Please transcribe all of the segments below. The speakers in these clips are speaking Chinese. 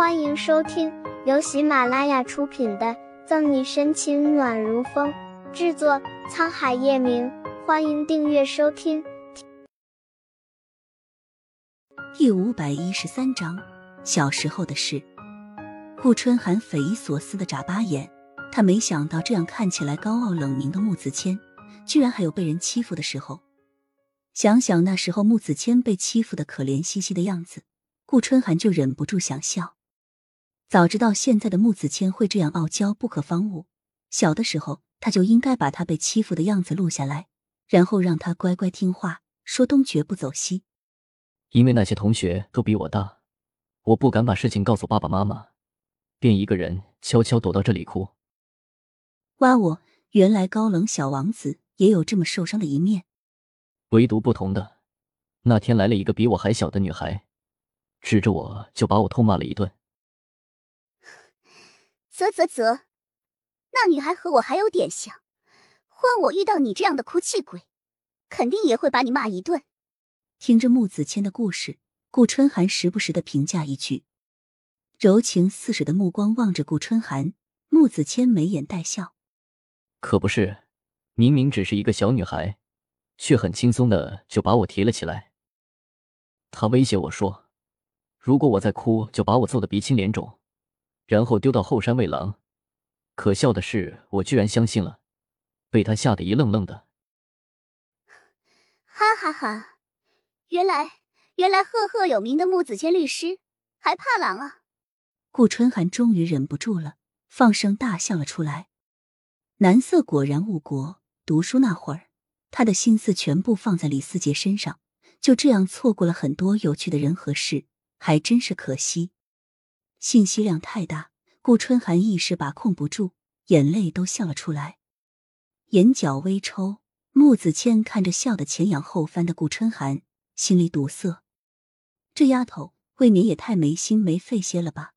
欢迎收听由喜马拉雅出品的《赠你深情暖如风》，制作沧海夜明。欢迎订阅收听。第五百一十三章：小时候的事。顾春寒匪夷所思的眨巴眼，他没想到这样看起来高傲冷凝的穆子谦，居然还有被人欺负的时候。想想那时候穆子谦被欺负的可怜兮兮的样子，顾春寒就忍不住想笑。早知道现在的穆子谦会这样傲娇不可方物，小的时候他就应该把他被欺负的样子录下来，然后让他乖乖听话，说东绝不走西。因为那些同学都比我大，我不敢把事情告诉爸爸妈妈，便一个人悄悄躲到这里哭。哇，我原来高冷小王子也有这么受伤的一面。唯独不同的，那天来了一个比我还小的女孩，指着我就把我痛骂了一顿。啧啧啧，那女孩和我还有点像，换我遇到你这样的哭泣鬼，肯定也会把你骂一顿。听着穆子谦的故事，顾春寒时不时的评价一句，柔情似水的目光望着顾春寒。穆子谦眉眼带笑，可不是，明明只是一个小女孩。却很轻松的就把我提了起来。他威胁我说：“如果我再哭，就把我揍得鼻青脸肿，然后丢到后山喂狼。”可笑的是，我居然相信了，被他吓得一愣愣的。哈哈哈！原来原来赫赫有名的穆子谦律师还怕狼啊！顾春寒终于忍不住了，放声大笑了出来。南色果然误国，读书那会儿。他的心思全部放在李思杰身上，就这样错过了很多有趣的人和事，还真是可惜。信息量太大，顾春寒一时把控不住，眼泪都笑了出来，眼角微抽。穆子谦看着笑得前仰后翻的顾春寒，心里堵塞：这丫头未免也太没心没肺些了吧？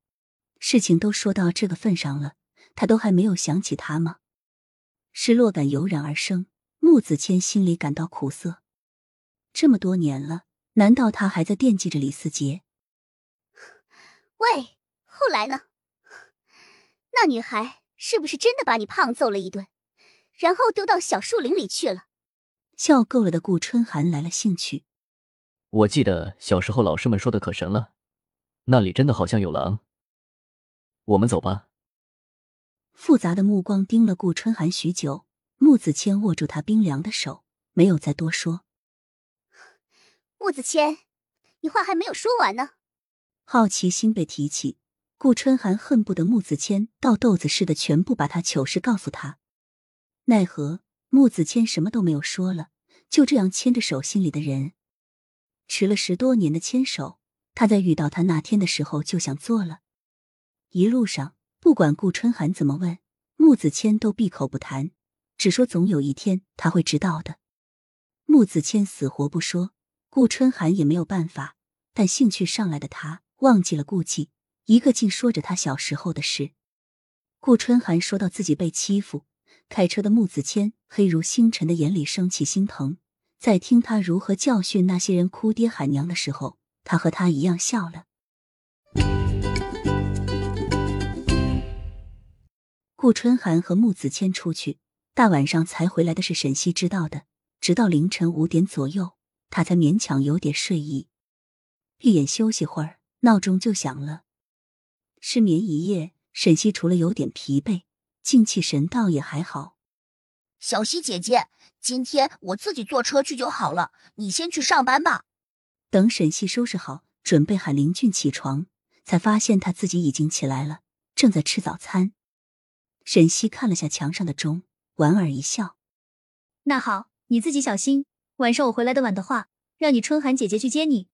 事情都说到这个份上了，他都还没有想起他吗？失落感油然而生。穆子谦心里感到苦涩，这么多年了，难道他还在惦记着李思杰？喂，后来呢？那女孩是不是真的把你胖揍了一顿，然后丢到小树林里去了？笑够了的顾春寒来了兴趣。我记得小时候老师们说的可神了，那里真的好像有狼。我们走吧。复杂的目光盯了顾春寒许久。穆子谦握住他冰凉的手，没有再多说。穆子谦，你话还没有说完呢。好奇心被提起，顾春寒恨不得穆子谦倒豆子似的全部把他糗事告诉他。奈何穆子谦什么都没有说了，就这样牵着手心里的人。迟了十多年的牵手，他在遇到他那天的时候就想做了。一路上，不管顾春寒怎么问，穆子谦都闭口不谈。只说总有一天他会知道的。穆子谦死活不说，顾春寒也没有办法。但兴趣上来的他忘记了顾忌，一个劲说着他小时候的事。顾春寒说到自己被欺负，开车的穆子谦黑如星辰的眼里升起心疼。在听他如何教训那些人哭爹喊娘的时候，他和他一样笑了。顾春寒和穆子谦出去。大晚上才回来的是沈西知道的，直到凌晨五点左右，他才勉强有点睡意，闭眼休息会儿，闹钟就响了。失眠一夜，沈西除了有点疲惫，精气神倒也还好。小西姐姐，今天我自己坐车去就好了，你先去上班吧。等沈西收拾好，准备喊林俊起床，才发现他自己已经起来了，正在吃早餐。沈西看了下墙上的钟。莞尔一笑，那好，你自己小心。晚上我回来的晚的话，让你春寒姐姐去接你。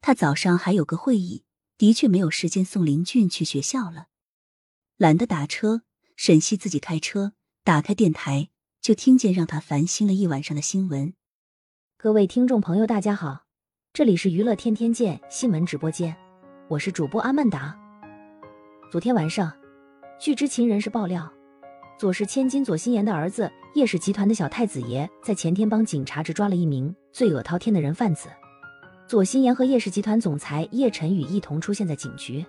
他早上还有个会议，的确没有时间送林俊去学校了。懒得打车，沈西自己开车，打开电台，就听见让他烦心了一晚上的新闻。各位听众朋友，大家好，这里是娱乐天天见新闻直播间，我是主播阿曼达。昨天晚上，据知情人士爆料。左氏千金左心言的儿子叶氏集团的小太子爷，在前天帮警察只抓了一名罪恶滔天的人贩子。左心妍和叶氏集团总裁叶晨宇一同出现在警局。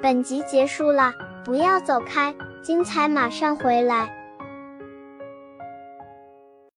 本集结束了不要走开精彩马上回来。